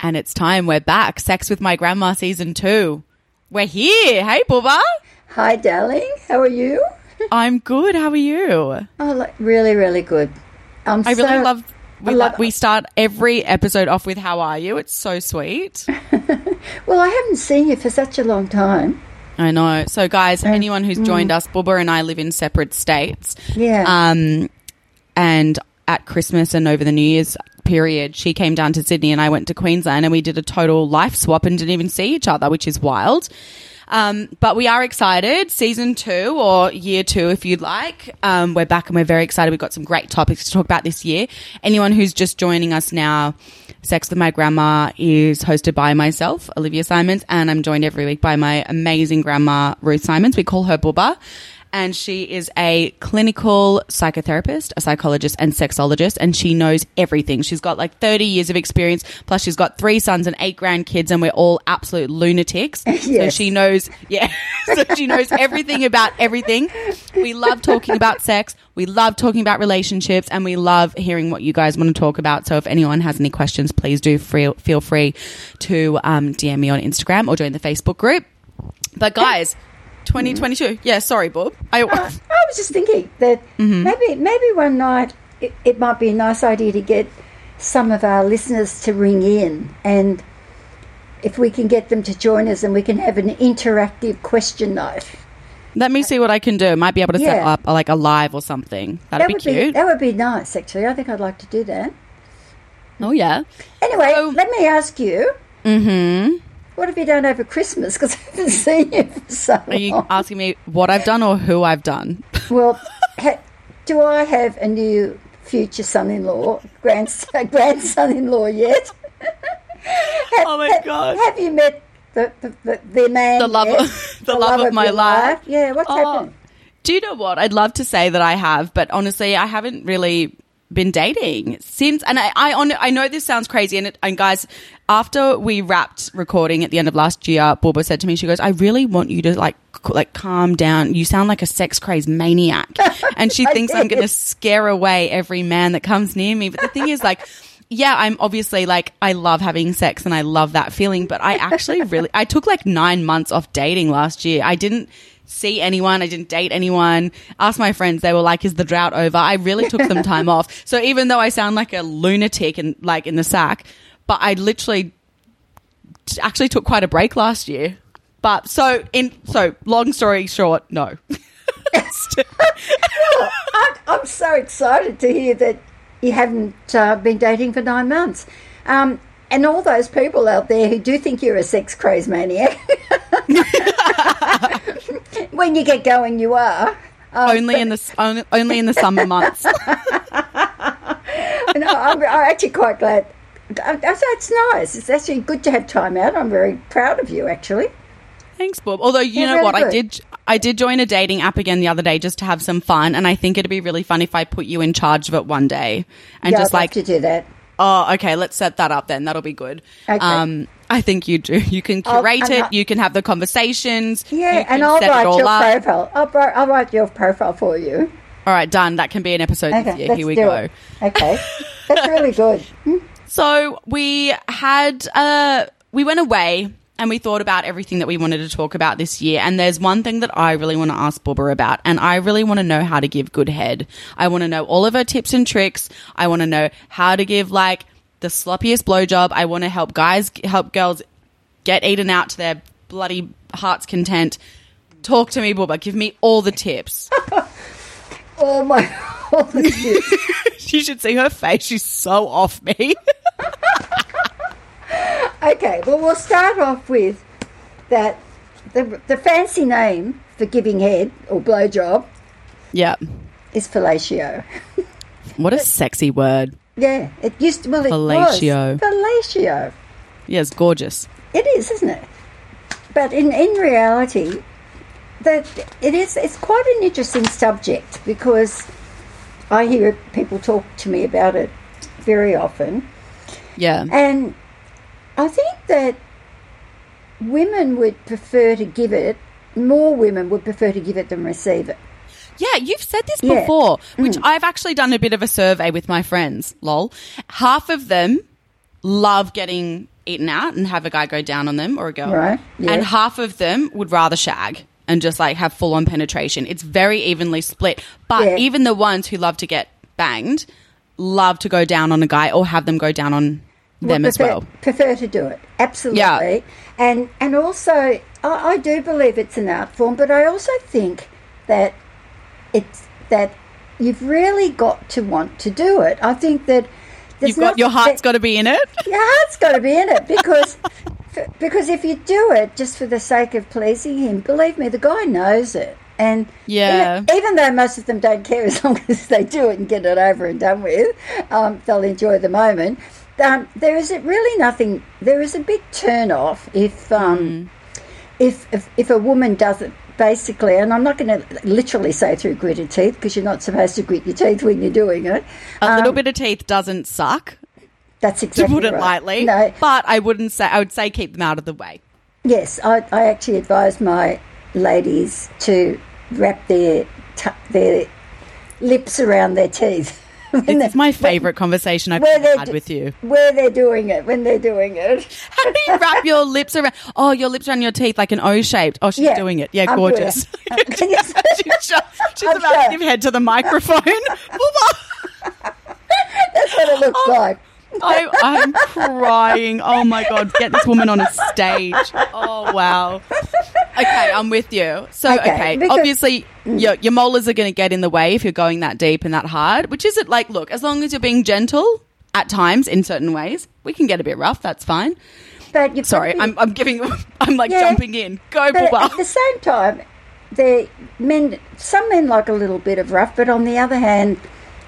And it's time. We're back. Sex with My Grandma season two. We're here. Hey, Bubba. Hi, darling. How are you? I'm good. How are you? Oh, like, really, really good. I'm I really so- love. We, I love- we start every episode off with "How are you?" It's so sweet. Well, I haven't seen you for such a long time. I know. So, guys, anyone who's joined us, Bubba and I live in separate states. Yeah. Um, and at Christmas and over the New Year's period, she came down to Sydney and I went to Queensland and we did a total life swap and didn't even see each other, which is wild. Um, but we are excited. Season two or year two, if you'd like. Um, we're back and we're very excited. We've got some great topics to talk about this year. Anyone who's just joining us now, Sex with My Grandma is hosted by myself, Olivia Simons, and I'm joined every week by my amazing grandma, Ruth Simons. We call her Bubba and she is a clinical psychotherapist, a psychologist, and sexologist, and she knows everything. She's got like 30 years of experience, plus she's got three sons and eight grandkids, and we're all absolute lunatics. So she knows, yeah, so she knows everything about everything. We love talking about sex, we love talking about relationships, and we love hearing what you guys want to talk about. So if anyone has any questions, please do free, feel free to um, DM me on Instagram or join the Facebook group. But guys, 2022. Yeah, sorry, Bob. I, I was just thinking that maybe maybe one night it, it might be a nice idea to get some of our listeners to ring in and if we can get them to join us and we can have an interactive question night. let me see what I can do. Might be able to set Yeah. up like a live or something. That'd that be would cute. be that would be nice actually. I think I'd like to do that. oh yeah. Anyway, So- let me ask you. Mm-hmm. What have you done over Christmas? Because I haven't seen you for so long. Are you asking me what I've done or who I've done? Well, ha- do I have a new future son-in-law, grandson, grandson-in-law yet? Have- Oh my ha- God. Have you met the the, the, the man? The love of- the love of my your life? Yeah, what's Oh. happened? Do you know what? I'd love to say that I have, but honestly, I haven't really been dating since. And I, I, on, I know this sounds crazy. And, it, and guys, after we wrapped recording at the end of last year, Bubba said to me, she goes, "I really want you to like, like calm down. You sound like a sex crazed maniac." and she thinks I'm going to scare away every man that comes near me. But the thing is, like. Yeah, I'm obviously like I love having sex and I love that feeling, but I actually really I took like 9 months off dating last year. I didn't see anyone, I didn't date anyone. Asked my friends, they were like is the drought over? I really took some time off. So even though I sound like a lunatic and like in the sack, but I literally t- actually took quite a break last year. But so in so long story short, no. I, I'm so excited to hear that you haven't uh, been dating for nine months. Um, and all those people out there who do think you're a sex crazed maniac, when you get going, you are. Oh, only in the only, only in the summer months. I- I'm, I'm actually quite glad. I, I, it's nice. It's actually good to have time out. I'm very proud of you, actually. Thanks, Bob. Although you They're know really what, I did I did join a dating app again the other day just to have some fun, and I think it'd be really fun if I put you in charge of it one day and yeah, just I'd love like, to do that. Oh, okay, let's set that up then. That'll be good. Okay. Um, I think you do. You can I'll- curate it. You can have the conversations. Yeah, and I'll write your up. profile. I'll, I'll write your profile for you. All right, done. That can be an episode Okay. Here we go. it. Okay, that's really good. Hmm? So we had uh we went away and we thought about everything that we wanted to talk about this year. And there's one thing that I really want to ask Bubba about, and I really want to know how to give good head. I want to know all of her tips and tricks. I want to know how to give like the sloppiest blowjob. I want to help guys help girls get eaten out to their bloody heart's content. Talk to me, Bubba. Give me all the tips. Oh my! all the tips. you should see her face. She's so off me. Okay, well, we'll start off with that the, the fancy name for giving head or blowjob yeah. is fellatio. What a sexy word. Yeah, it used to, well, it Fellatio. was. Fellatio. Yeah, it's gorgeous. It is, isn't it? But in, in reality, that it is it's quite an interesting subject because I hear people talk to me about it very often. Yeah. And I think that women would prefer to give it, more women would prefer to give it than receive it. Yeah, you've said this Yeah. Mm. before, which I've actually done a bit of a survey with my friends, lol. Half of them love getting eaten out and have a guy go down on them or a girl. Right, yeah. And half of them would rather shag and just like have full on penetration. It's very evenly split. But Yeah. even the ones who love to get banged love to go down on a guy or have them go down on them Would as well. Prefer to do it, absolutely. Yeah. And and also, I, I do believe it's an art form, but I also think that it's that you've really got to want to do it. I think that You've got your heart's got to be in it. your heart's got to be in it because because if you do it just for the sake of pleasing him, believe me, the guy knows it. And Yeah. even, even though most of them don't care, as long as they do it and get it over and done with, um, they'll enjoy the moment. Um, there is really nothing. There is a big turn off if um, if, if if a woman does it basically, and I'm not going to literally say through gritted teeth because you're not supposed to grit your teeth when you're doing it. A little Um, bit of teeth doesn't suck, That's to exactly put it right. lightly. No, But I wouldn't say, I would say keep them out of the way. Yes, I, I actually advise my ladies to wrap their t- their lips around their teeth. When This they- is my favourite conversation I've ever had with you. Where they're doing it, when they're doing it. How do you wrap your lips around? Oh, your lips around your teeth like an O shaped. Oh, she's Yeah, doing it. Yeah, I'm gorgeous. Yes. just- she's I'm about sure. to give head to the microphone. That's what it looks Oh. like. I, I'm crying. Oh my god, get this woman on a stage. Oh wow. Okay, I'm with you. So Okay, okay, because- obviously mm. your your molars are going to get in the way if you're going that deep and that hard. Which is it like? Look, as long as you're being gentle at times in certain ways, we can get a bit rough. That's fine. But you've Sorry, be- I'm I'm giving. I'm like Yeah. jumping in. Go, But Bubba. at the same time, the men, some men like a little bit of rough, but on the other hand,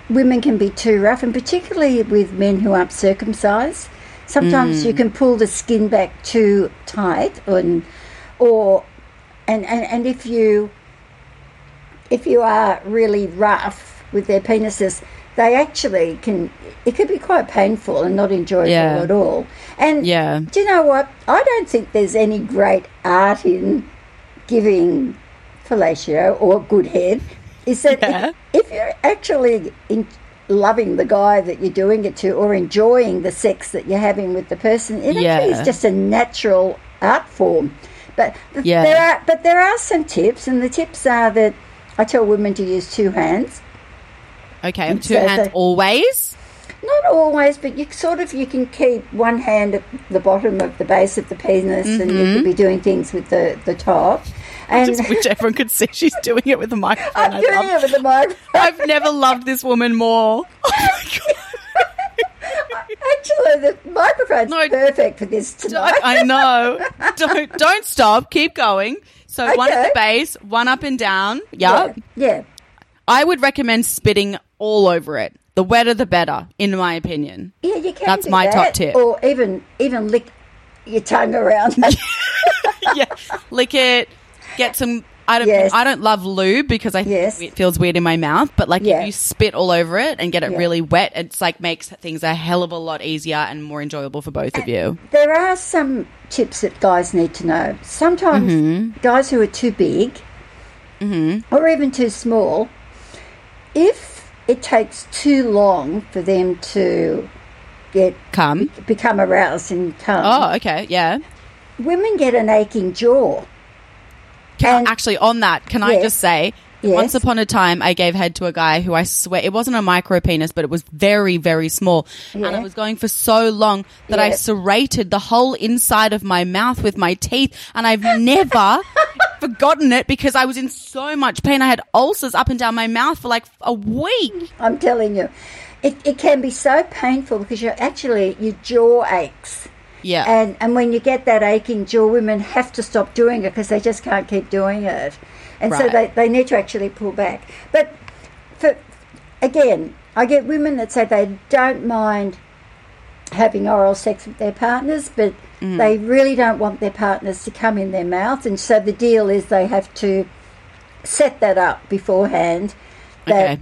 women can be too rough, and particularly with men who aren't circumcised. Sometimes Mm. you can pull the skin back too tight, and or and, and and if you if you are really rough with their penises, they actually can. It could be quite painful and not enjoyable Yeah. at all. And Yeah. do you know what? I don't think there's any great art in giving fellatio or good head. Is that Yeah. if, if you're actually in, loving the guy that you're doing it to or enjoying the sex that you're having with the person, it actually Yeah. is just a natural art form. But Yeah. there are but there are some tips, and the tips are that I tell women to use two hands. Okay, two So hands always. Not always, but you sort of you can keep one hand at the bottom of the base of the penis, and you could mm-hmm. be doing things with the the top. And Mm-hmm. Just wish everyone could see she's doing it with a microphone. I'm I doing love- it with the microphone. I've never loved this woman more. Oh my god. Actually, the microphone's No. perfect for this tonight. I know. Don't don't stop. Keep going. So one at the base, one up and down. Yeah. yeah. I would recommend spitting all over it. The wetter the better, in my opinion. Yeah, you can. That's do my that. top tip. Or even even lick your tongue around. yeah, lick it. Get some. I don't. Yes. I don't love lube because I think Yes. it feels weird in my mouth. But like Yeah. if you spit all over it and get it Yeah. really wet, it's like makes things a hell of a lot easier and more enjoyable for both of you. There are some tips that guys need to know. Sometimes Mm-hmm. guys who are too big or even too small, if it takes too long for them to get Come. become aroused and come, Oh, okay. Yeah. women get an aching jaw. Can, And- actually, on that, can I just say, Yes. once upon a time, I gave head to a guy who I swear it wasn't a micro penis, but it was very, very small, and Yeah. I was going for so long that I serrated the whole inside of my mouth with my teeth, and I've never forgotten it because I was in so much pain. I had ulcers up and down my mouth for like a week. I'm telling you, it, it can be so painful because you're actually your jaw aches. Yeah, And and when you get that aching jaw, women have to stop doing it because they just can't keep doing it, and so they, they need to actually pull back. But for again, I get women that say they don't mind having oral sex with their partners, but Mm. they really don't want their partners to come in their mouth, and so the deal is they have to set that up beforehand. That Okay.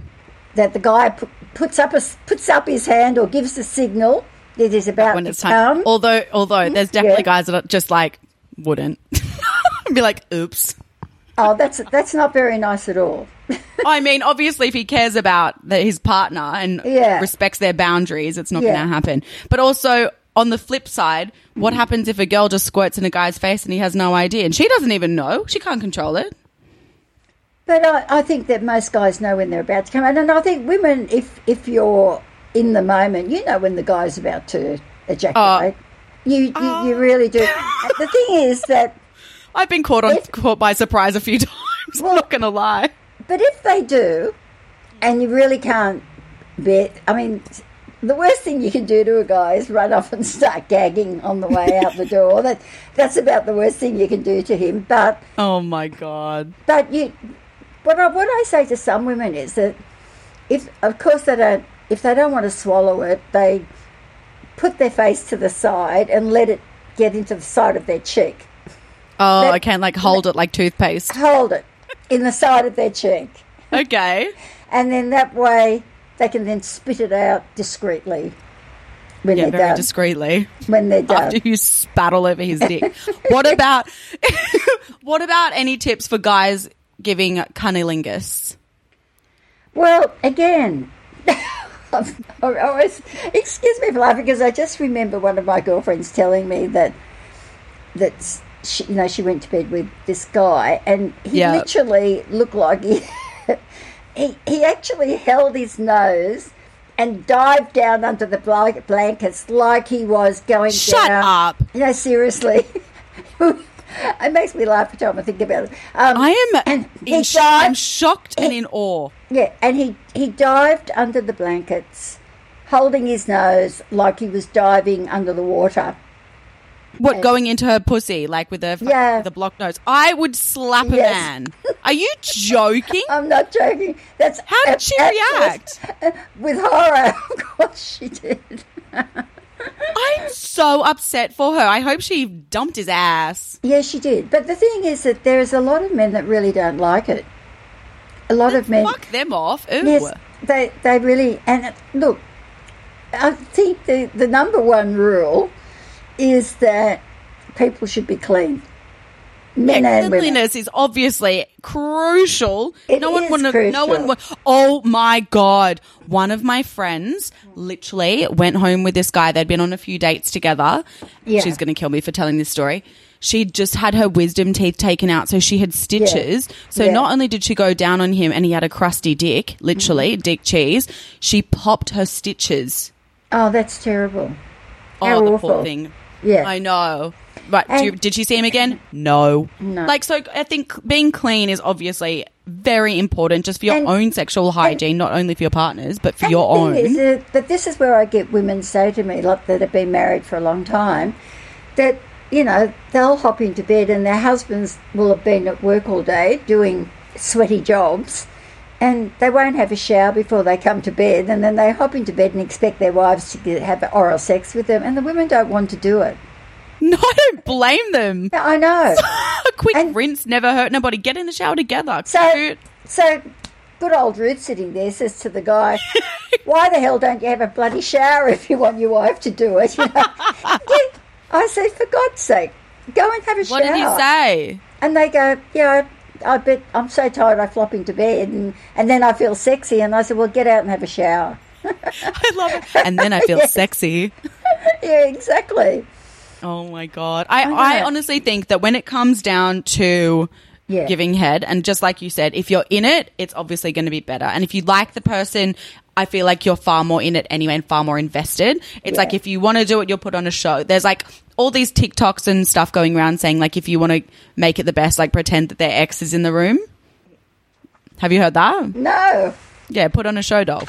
that the guy pu- puts up a puts up his hand or gives a signal that he's about when to it's time. come. Although, although there's definitely Yeah. guys that are just like wouldn't be like, oops. Oh, that's that's not very nice at all. I mean, obviously, if he cares about the, his partner and Yeah. respects their boundaries, it's not Yeah. going to happen. But also, on the flip side, what mm. happens if a girl just squirts in a guy's face and he has no idea and she doesn't even know? She can't control it. But I, I think that most guys know when they're about to come out, and I think women, if if you're in the moment, you know when the guy's about to ejaculate. Uh, you, you you uh, really do. the thing is that, I've been caught on If- caught by surprise a few times. Well- I'm not going to lie. but if they do, and you really can't bet, I mean. The worst thing you can do to a guy is run off and start gagging on the way out the door. That that's about the worst thing you can do to him. But Oh my god. But you, what I, what I say to some women is that if, of course, they don't. If they don't want to swallow it, they put their face to the side and let it get into the side of their cheek. Oh, Let- I can't like hold it like toothpaste. Hold it in the side of their cheek, Okay. and then that way they can then spit it out discreetly when Yeah, they're very done. discreetly. when they're done. After you spat all over his dick. what about what about any tips for guys giving cunnilingus? Well, again, I always, excuse me for laughing because I just remember one of my girlfriends telling me that that she, you know she went to bed with this guy and he Yeah. literally looked like he, he he actually held his nose and dived down under the blankets like he was going Shut down. up. You know, seriously. it makes me laugh every time I think about it. Um, I am and in he sh- I'm shocked and in awe. yeah, and he, he dived under the blankets, holding his nose like he was diving under the water. What going into her pussy like with a Yeah. with a blocked nose? I would slap a Yes. man. Are you joking? I'm not joking. That's How did she react? was- With horror, of course she did. I'm so upset for her. I hope she dumped his ass. Yeah, she did. But the thing is that there's a lot of men that really don't like it. A lot of men. Fuck them off. Yes, they they really and look. I think the the number one rule is that people should be clean. Yeah, cleanliness is obviously crucial. It no one would. No one would. Oh my god! One of my friends literally went home with this guy. They'd been on a few dates together. Yeah. She's going to kill me for telling this story. She'd just had her wisdom teeth taken out, so she had stitches. So Yeah. not only did she go down on him, and he had a crusty dick, Mm-hmm. literally dick cheese. She popped her stitches. Oh, that's terrible. Oh, How the awful. poor thing. Yeah. I know. Right. do you, did she see him again? No. No. Like, so I think being clean is obviously very important just for your And- own sexual hygiene, not only for your partners, but for And your own. Is that, but this is where I get women say to me, like that have been married for a long time, that you know they'll hop into bed and their husbands will have been at work all day doing sweaty jobs, and they won't have a shower before they come to bed, and then they hop into bed and expect their wives to get, have oral sex with them, and the women don't want to do it. No, I don't blame them. I know. A quick And- rinse never hurt nobody. Get in the shower together. So, Cute. so good old Ruth sitting there says to the guy, "Why the hell don't you have a bloody shower if you want your wife to do it?" You know? I said, "For God's sake, go and have a What shower." What did he say? And they go, "Yeah, I bet I'm so tired I flop into bed, and and then I feel sexy." And I said, "Well, get out and have a shower." I love it. And then I feel Yes. sexy. yeah, exactly. Oh my god. I, know. I honestly think that when it comes down to Yeah. giving head, and just like you said, if you're in it, it's obviously going to be better. And if you like the person, I feel like you're far more in it anyway and far more invested. It's Yeah. like if you want to do it, you'll put on a show. There's like all these TikToks and stuff going around saying like if you want to make it the best, like pretend that their ex is in the room. Have you heard that? No, Yeah, put on a show doll.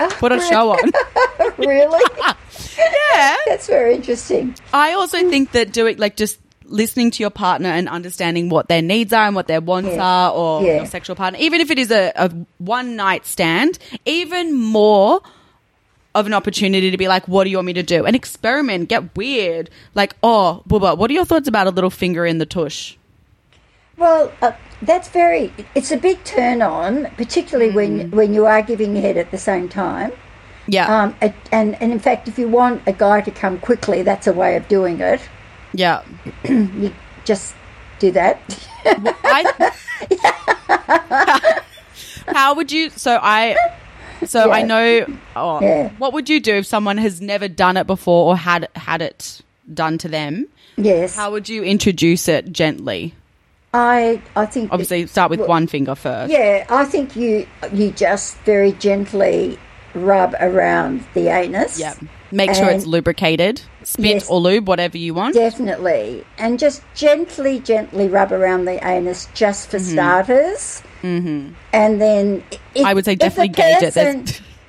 Oh put a show on. really, yeah. that's very interesting. I also think that doing like just listening to your partner and understanding what their needs are and what their wants Yeah. are or Yeah. your sexual partner, even if it is a, a one night stand, even more of an opportunity to be like, what do you want me to do? And experiment, get weird. Like, oh, Bubba, what are your thoughts about a little finger in the tush? Well, uh, that's very. It's a big turn on, particularly when when you are giving head at the same time. Yeah. Um, and and in fact, if you want a guy to come quickly, that's a way of doing it. yeah. You just do that. I, how would you? So I, so I know. Oh, Yeah. What would you do if someone has never done it before or had had it done to them? yes, How would you introduce it gently? I I think Obviously, start with Well, one finger first. Yeah, I think you you just very gently rub around the anus. Yeah. Make sure it's lubricated. Spit Yes. or lube, whatever you want. Definitely, and just gently, gently rub around the anus, just for starters. Mm-hmm. And then, if, I would say definitely gauge it. person-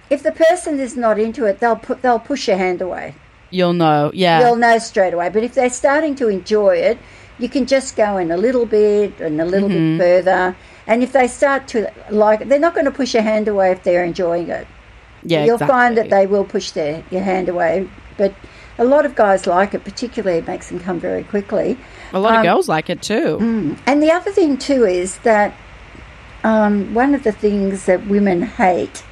If the person is not into it, they'll put they'll push your hand away. You'll know. Yeah. You'll know straight away. But if they're starting to enjoy it, you can just go in a little bit and a little Mm-hmm. bit further. And if they start to like it, they're not going to push your hand away if they're enjoying it. Yeah. You'll find that they will push their your hand away. But a lot of guys like it, particularly it makes them come very quickly. A lot of um, girls like it too. And the other thing too is that um, one of the things that women hate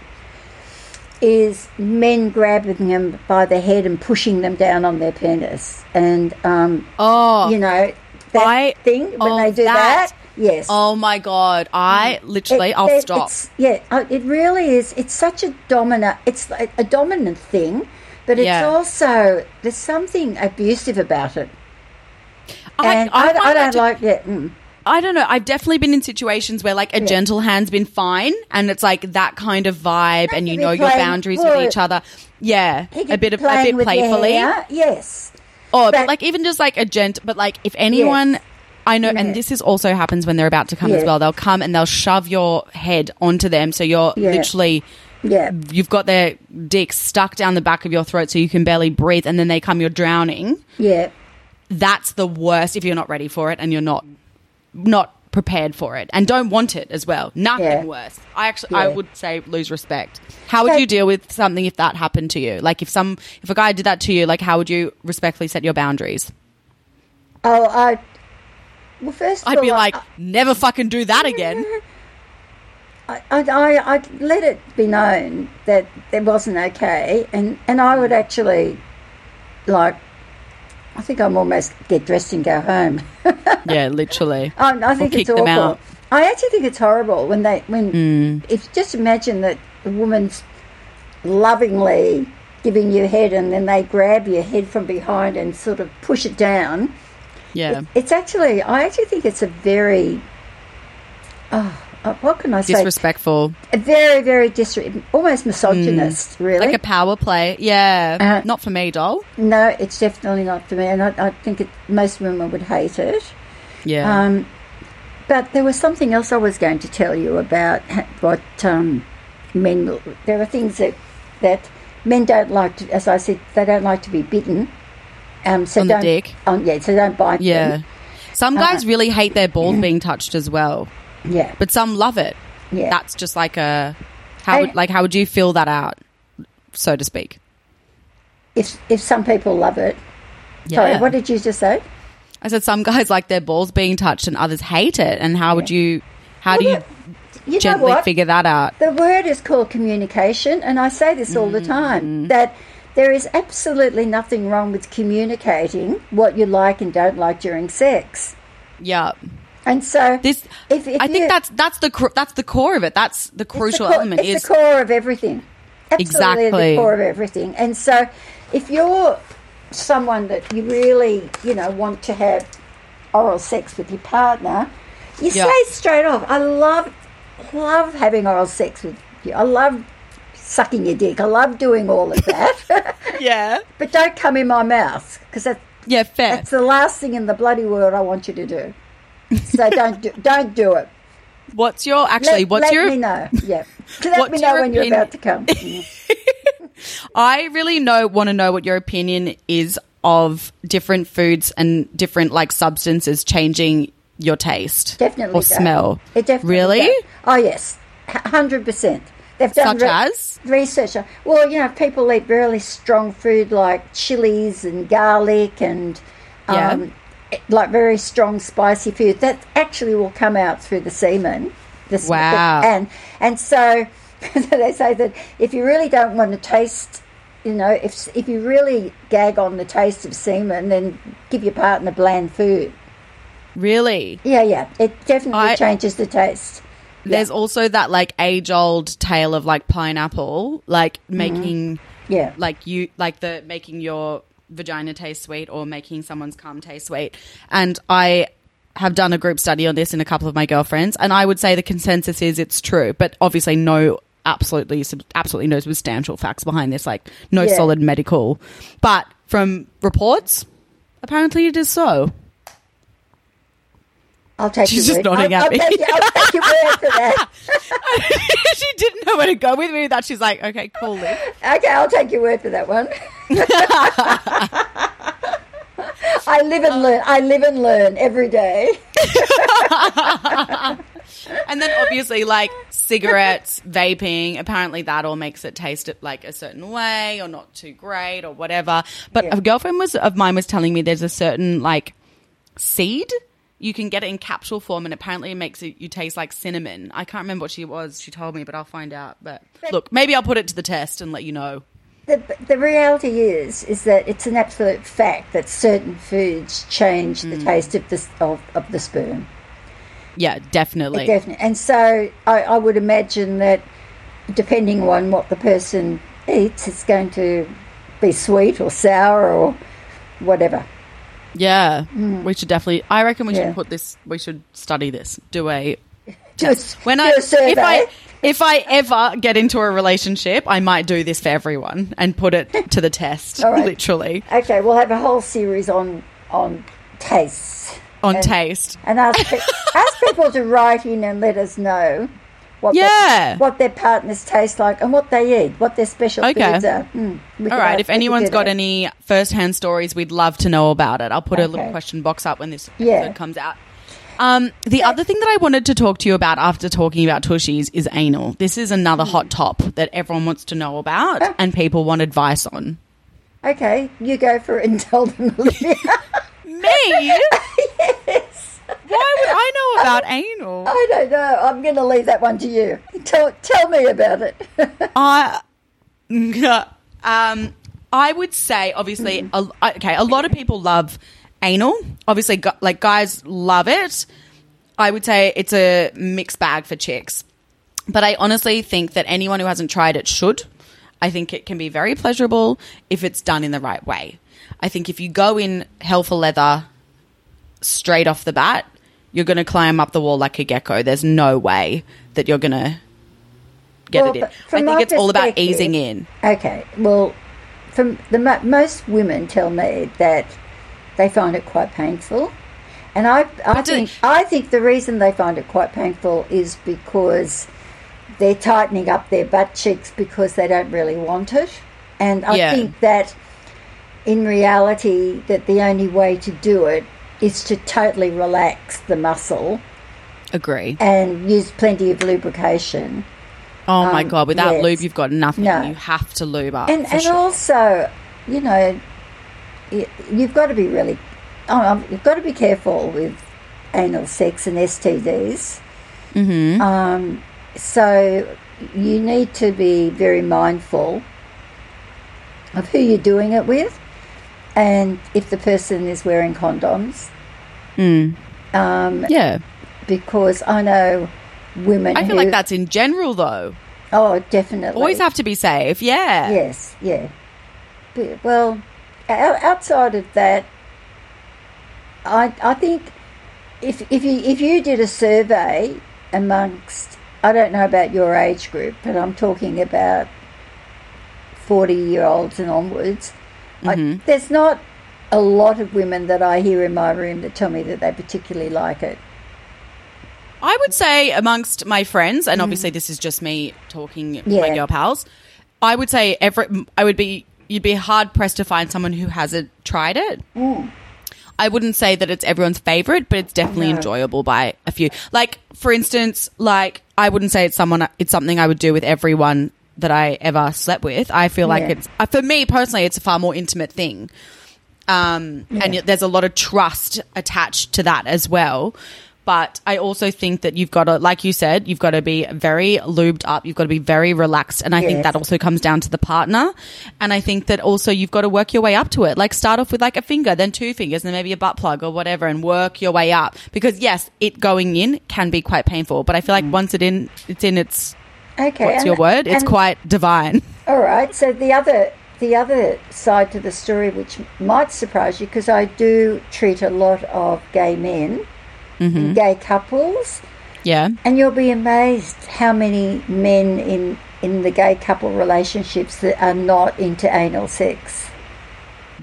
is men grabbing them by the head and pushing them down on their penis. And um, Oh. you know that I- thing when oh, they do that. that. Yes. Oh my god! I literally, It- I'll it- stop. it's- yeah, it really is. It's such a dominant. It's a dominant thing, but it's Yeah. also there's something abusive about it. I, And I, I, I, don't like that. Mm. I don't know. I've definitely been in situations where like a gentle hand's been fine, and it's like that kind of vibe, and you know your boundaries well, with each other. Yeah, a bit of a bit playfully. Yes. Or but But- like even just like a gent, but like if anyone, I know, Yeah. and this is also happens when they're about to come as well. They'll come and they'll shove your head onto them, so you're Yeah. literally Yeah. you've got their dick stuck down the back of your throat, so you can barely breathe, and then they come, you're drowning. Yeah. That's the worst if you're not ready for it and you're not not prepared for it and don't want it as well. Nothing Yeah. worse. I actually I would say lose respect. How would you deal with something if that happened to you? Like if some if a guy did that to you, like how would you respectfully set your boundaries? Oh, I. Well, first I'd all, be I- like, never fucking do that again. I, I, I, I'd let it be known that it wasn't okay, and, and I would actually, like, I think I'm almost get dressed and go home. yeah, literally. I, I think Or it's awful. I actually think it's horrible when they when Mm. if just imagine that a woman's lovingly giving you head and then they grab your head from behind and sort of push it down. Yeah. It's actually I actually think it's a very oh, uh, what can I say? Disrespectful. a very very dis almost misogynist really. Mm. Like a power play. Yeah. Uh, Not for me, doll. no, it's definitely not for me, and I, I think it, most women would hate it. Yeah. Um, but there was something else I was going to tell you about what um, men. There are things that that men don't like to, as I said, they don't like to be bitten. Um, so On the dick? On, yeah, so don't bite yeah. them. Some guys really hate their balls being touched as well. Yeah, but some love it. yeah. That's just like a how would like how would you fill that out, so to speak? if if some people love it, Sorry, Yeah. what did you just say? I said some guys like their balls being touched and others hate it. And how would you, how do Well, you You know gently figure that out? The word is called communication, and I say this all the Mm-hmm. time that there is absolutely nothing wrong with communicating what you like and don't like during sex. Yeah. And so, This, if, if I think that's, that's the, that's the core of it. That's the crucial the core, element it's is, the core of everything. Absolutely Exactly. the core of everything. And so, if you're someone that you really, you know, want to have oral sex with your partner, you Yeah. say straight off, "I love, love having oral sex with you. I love sucking your dick. I love doing all of that." yeah. but don't come in my mouth because that, Yeah, fair. that's the last thing in the bloody world I want you to do. So don't do, don't do it. What's your, actually, let, what's let your, Let me know. Yeah, let me know when you're about to come. Yeah. I really know want to know what your opinion is of different foods and different like substances changing your taste Definitely or does. smell. It definitely really. does. Oh yes, hundred percent. They've done Such as? research. Well, you know, people eat really strong food like chilies and garlic and Yeah. um, like very strong spicy food. That actually will come out through the semen. The Wow. And and so they say that if you really don't want to taste. You know, if if you really gag on the taste of semen, then give your partner bland food. Really? Yeah, yeah. It definitely I- changes the taste. There's also that like age old tale of like pineapple, like Mm-hmm. making Yeah. like you like the making your vagina taste sweet or making someone's cum taste sweet. And I have done a group study on this in a couple of my girlfriends, and I would say the consensus is it's true, but obviously no absolutely absolutely no substantial facts behind this, like no Yeah. solid medical. But from reports, apparently it is so. I'll take She's just word. nodding I'll, at I'll me. Take, your- I'll take your word for that. she didn't know where to go with me that. She's like, okay, cool. Liv. Okay, I'll take your word for that one. I live and learn. I live and learn every day. And then obviously, like cigarettes, vaping, apparently that all makes it taste like a certain way or not too great or whatever. But Yeah. a girlfriend was of mine was telling me there's a certain like seed you can get it in capsule form, and apparently it makes it you taste like cinnamon. I can't remember what she was. She told me, but I'll find out. But look, maybe I'll put it to the test and let you know. The, the reality is, is that it's an absolute fact that certain foods change the Mm. taste of the of, of the sperm. Yeah, definitely. Definitely. And so I, I would imagine that depending on what the person eats, it's going to be sweet or sour or whatever. Yeah, we should definitely. I reckon we Mm. Yeah. should put this. We should study this. Do a just when I if I if I ever get into a relationship, I might do this for everyone and put it to the test. All right. Literally okay, we'll have a whole series on on tastes on And- taste. and ask ask people to write in and let us know what Yeah. their, what their partners taste like and what they eat, what their special Okay. foods are. Mm, All right. If anyone's got any first-hand stories, we'd love to know about it. I'll put a little question box up when this episode Yeah. comes out. Um, the other thing that I wanted to talk to you about after talking about tushies is anal. This is another hot top that everyone wants to know about Ah. and people want advice on. okay, you go for it and tell them. Me? yes. Why would I know about anal? I don't know. I'm going to leave that one to you. Tell tell me about it. I, um, I would say obviously, a, okay, a lot of people love anal. Obviously, like guys love it. I would say it's a mixed bag for chicks, but I honestly think that anyone who hasn't tried it should. I think it can be very pleasurable if it's done in the right way. I think if you go in hell for leather straight off the bat, you're going to climb up the wall like a gecko. There's no way that you're going to get Well, it in. I think it's all about easing in. Okay, well, from the most women tell me that they find it quite painful, and I I But think I think the reason they find it quite painful is because they're tightening up their butt cheeks because they don't really want it, and I Yeah. think that in reality that the only way to do it is to totally relax the muscle Agree. and use plenty of lubrication. Oh my Um, god! Without yes. lube, you've got nothing. No. You have to lube up. and and sure. also, you know, y- you've got to be really, oh, um, you've got to be careful with anal sex and STDs. Mm-hmm. Um, so you need to be very mindful of who you're doing it with, and if the person is wearing condoms. Um, Yeah. because I know women. I feel who, like that's in general, though. Oh, definitely. Always have to be safe. Yeah. Yes, yeah. But, well, o- outside of that, I I think if if you if you did a survey amongst I don't know about your age group, but I'm talking about forty year olds and onwards. I, there's not a lot of women that I hear in my room that tell me that they particularly like it. I would say amongst my friends, and obviously this is just me talking to my Mm. Girl pals. I would say every I would be you'd be hard pressed to find someone who hasn't tried it. I wouldn't say that it's everyone's favorite, but it's definitely No. enjoyable by a few. Like for instance, like I wouldn't say it's someone it's something I would do with everyone that I ever slept with. I feel like Yeah. it's uh, for me personally, it's a far more intimate thing. Um, and there's a lot of trust attached to that as well. But I also think that you've got to, like you said, you've got to be very lubed up. You've got to be very relaxed. And I think that also comes down to the partner. And I think that also you've got to work your way up to it. Like start off with like a finger, then two fingers, then maybe a butt plug or whatever and work your way up. Because yes, it going in can be quite painful. But I feel like once it in, it's in its, Okay. what's and- your word? It's quite divine. All right. So the other the other side to the story, which might surprise you, because I do treat a lot of gay men, and gay couples, Yeah. and you'll be amazed how many men in in the gay couple relationships that are not into anal sex.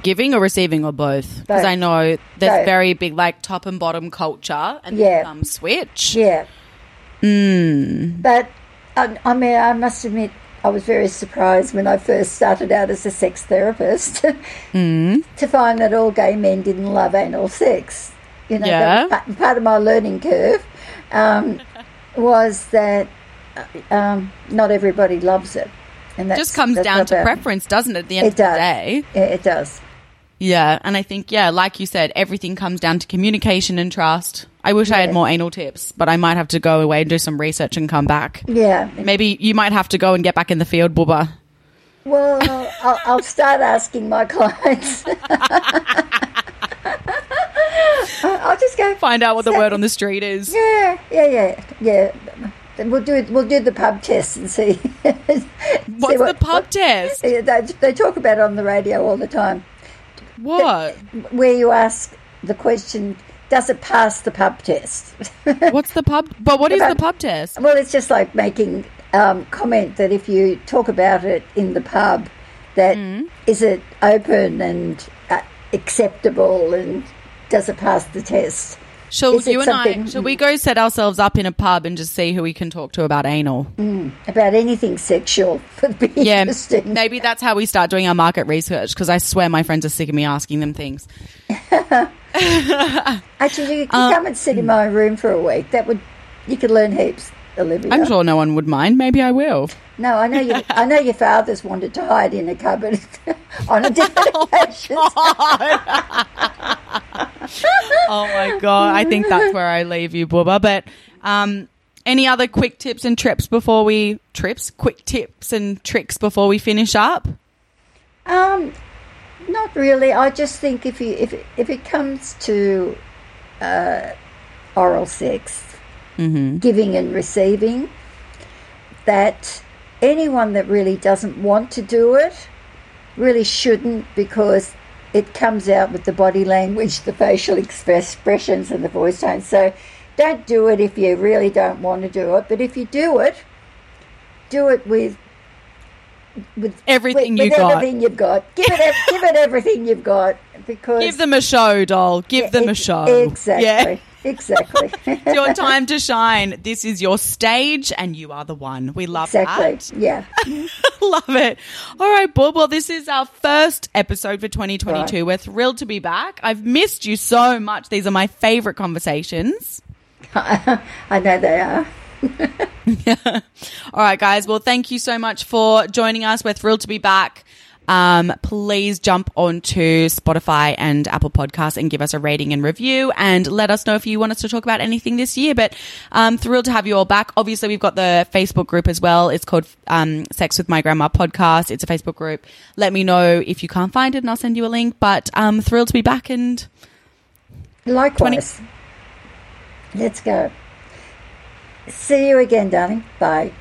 Giving or receiving or both? Because I know there's Both. very big like top and bottom culture and Yeah. switch. Yeah. Mm. But I, I mean, I must admit, I was very surprised when I first started out as a sex therapist Mm. to find that all gay men didn't love anal sex. You know, Yeah. part of my learning curve um, was that uh, um, not everybody loves it, and that Just comes down to preference, doesn't it? At the end It of the day. It does. Yeah, and I think yeah, like you said, everything comes down to communication and trust. I wish I had more anal tips, but I might have to go away and do some research and come back. Yeah. Maybe you might have to go and get back in the field, Bubba. Well, I'll, I'll start asking my clients. I'll just go Find out what the So- word on the street is. Yeah, yeah, yeah, yeah. We'll do. We'll do the pub test and see. What's the pub test? They, they talk about it on the radio all the time, What? where you ask the question, "Does it pass the pub test?" What's the pub? But what is About- the pub test? well, it's just like making um, comment that if you talk about it in the pub, that is Mm. it open and uh, acceptable, and does it pass the test? Shall you and I? Shall we go set ourselves up in a pub and just see who we can talk to about anal? About anything sexual would be Yeah, interesting. maybe that's how we start doing our market research. Because I swear my friends are sick of me asking them things. Actually, you Uh, can come and sit in my room for a week. That would you could learn heaps, Olivia. I'm sure no one would mind. Maybe I will. No, I know you. I know your father's wanted to hide in a cupboard on a different Oh occasion. Oh my god, I think that's where I leave you, Bubba. But um, any other quick tips and trips before we trips? Quick tips and tricks before we finish up? Um, not really. I just think if you if if it comes to uh, oral sex, giving and receiving, that anyone that really doesn't want to do it really shouldn't because it comes out with the body language, the facial expressions, and the voice tone. So don't do it if you really don't want to do it. But if you do it, do it with with Everything with, you with got. everything you've got. Give it give it everything you've got because Give them a show, doll. Give them a show. Exactly. Yeah. Exactly. It's your time to shine. This is your stage, and you are the one. We love exactly. that. Yeah. Love it. All right, Bob. Well, this is our first episode for 2022. We're thrilled to be back. I've missed you so much. These are my favorite conversations. I know they are. All right, guys. Well, thank you so much for joining us. We're thrilled to be back. Um, please jump onto Spotify and Apple Podcasts and give us a rating and review and let us know if you want us to talk about anything this year. But um, thrilled to have you all back. Obviously, we've got the Facebook group as well. It's called um, Sex with My Grandma Podcast. It's a Facebook group. Let me know if you can't find it and I'll send you a link. But um, thrilled to be back and Likewise. Let's go. See you again, darling. Bye.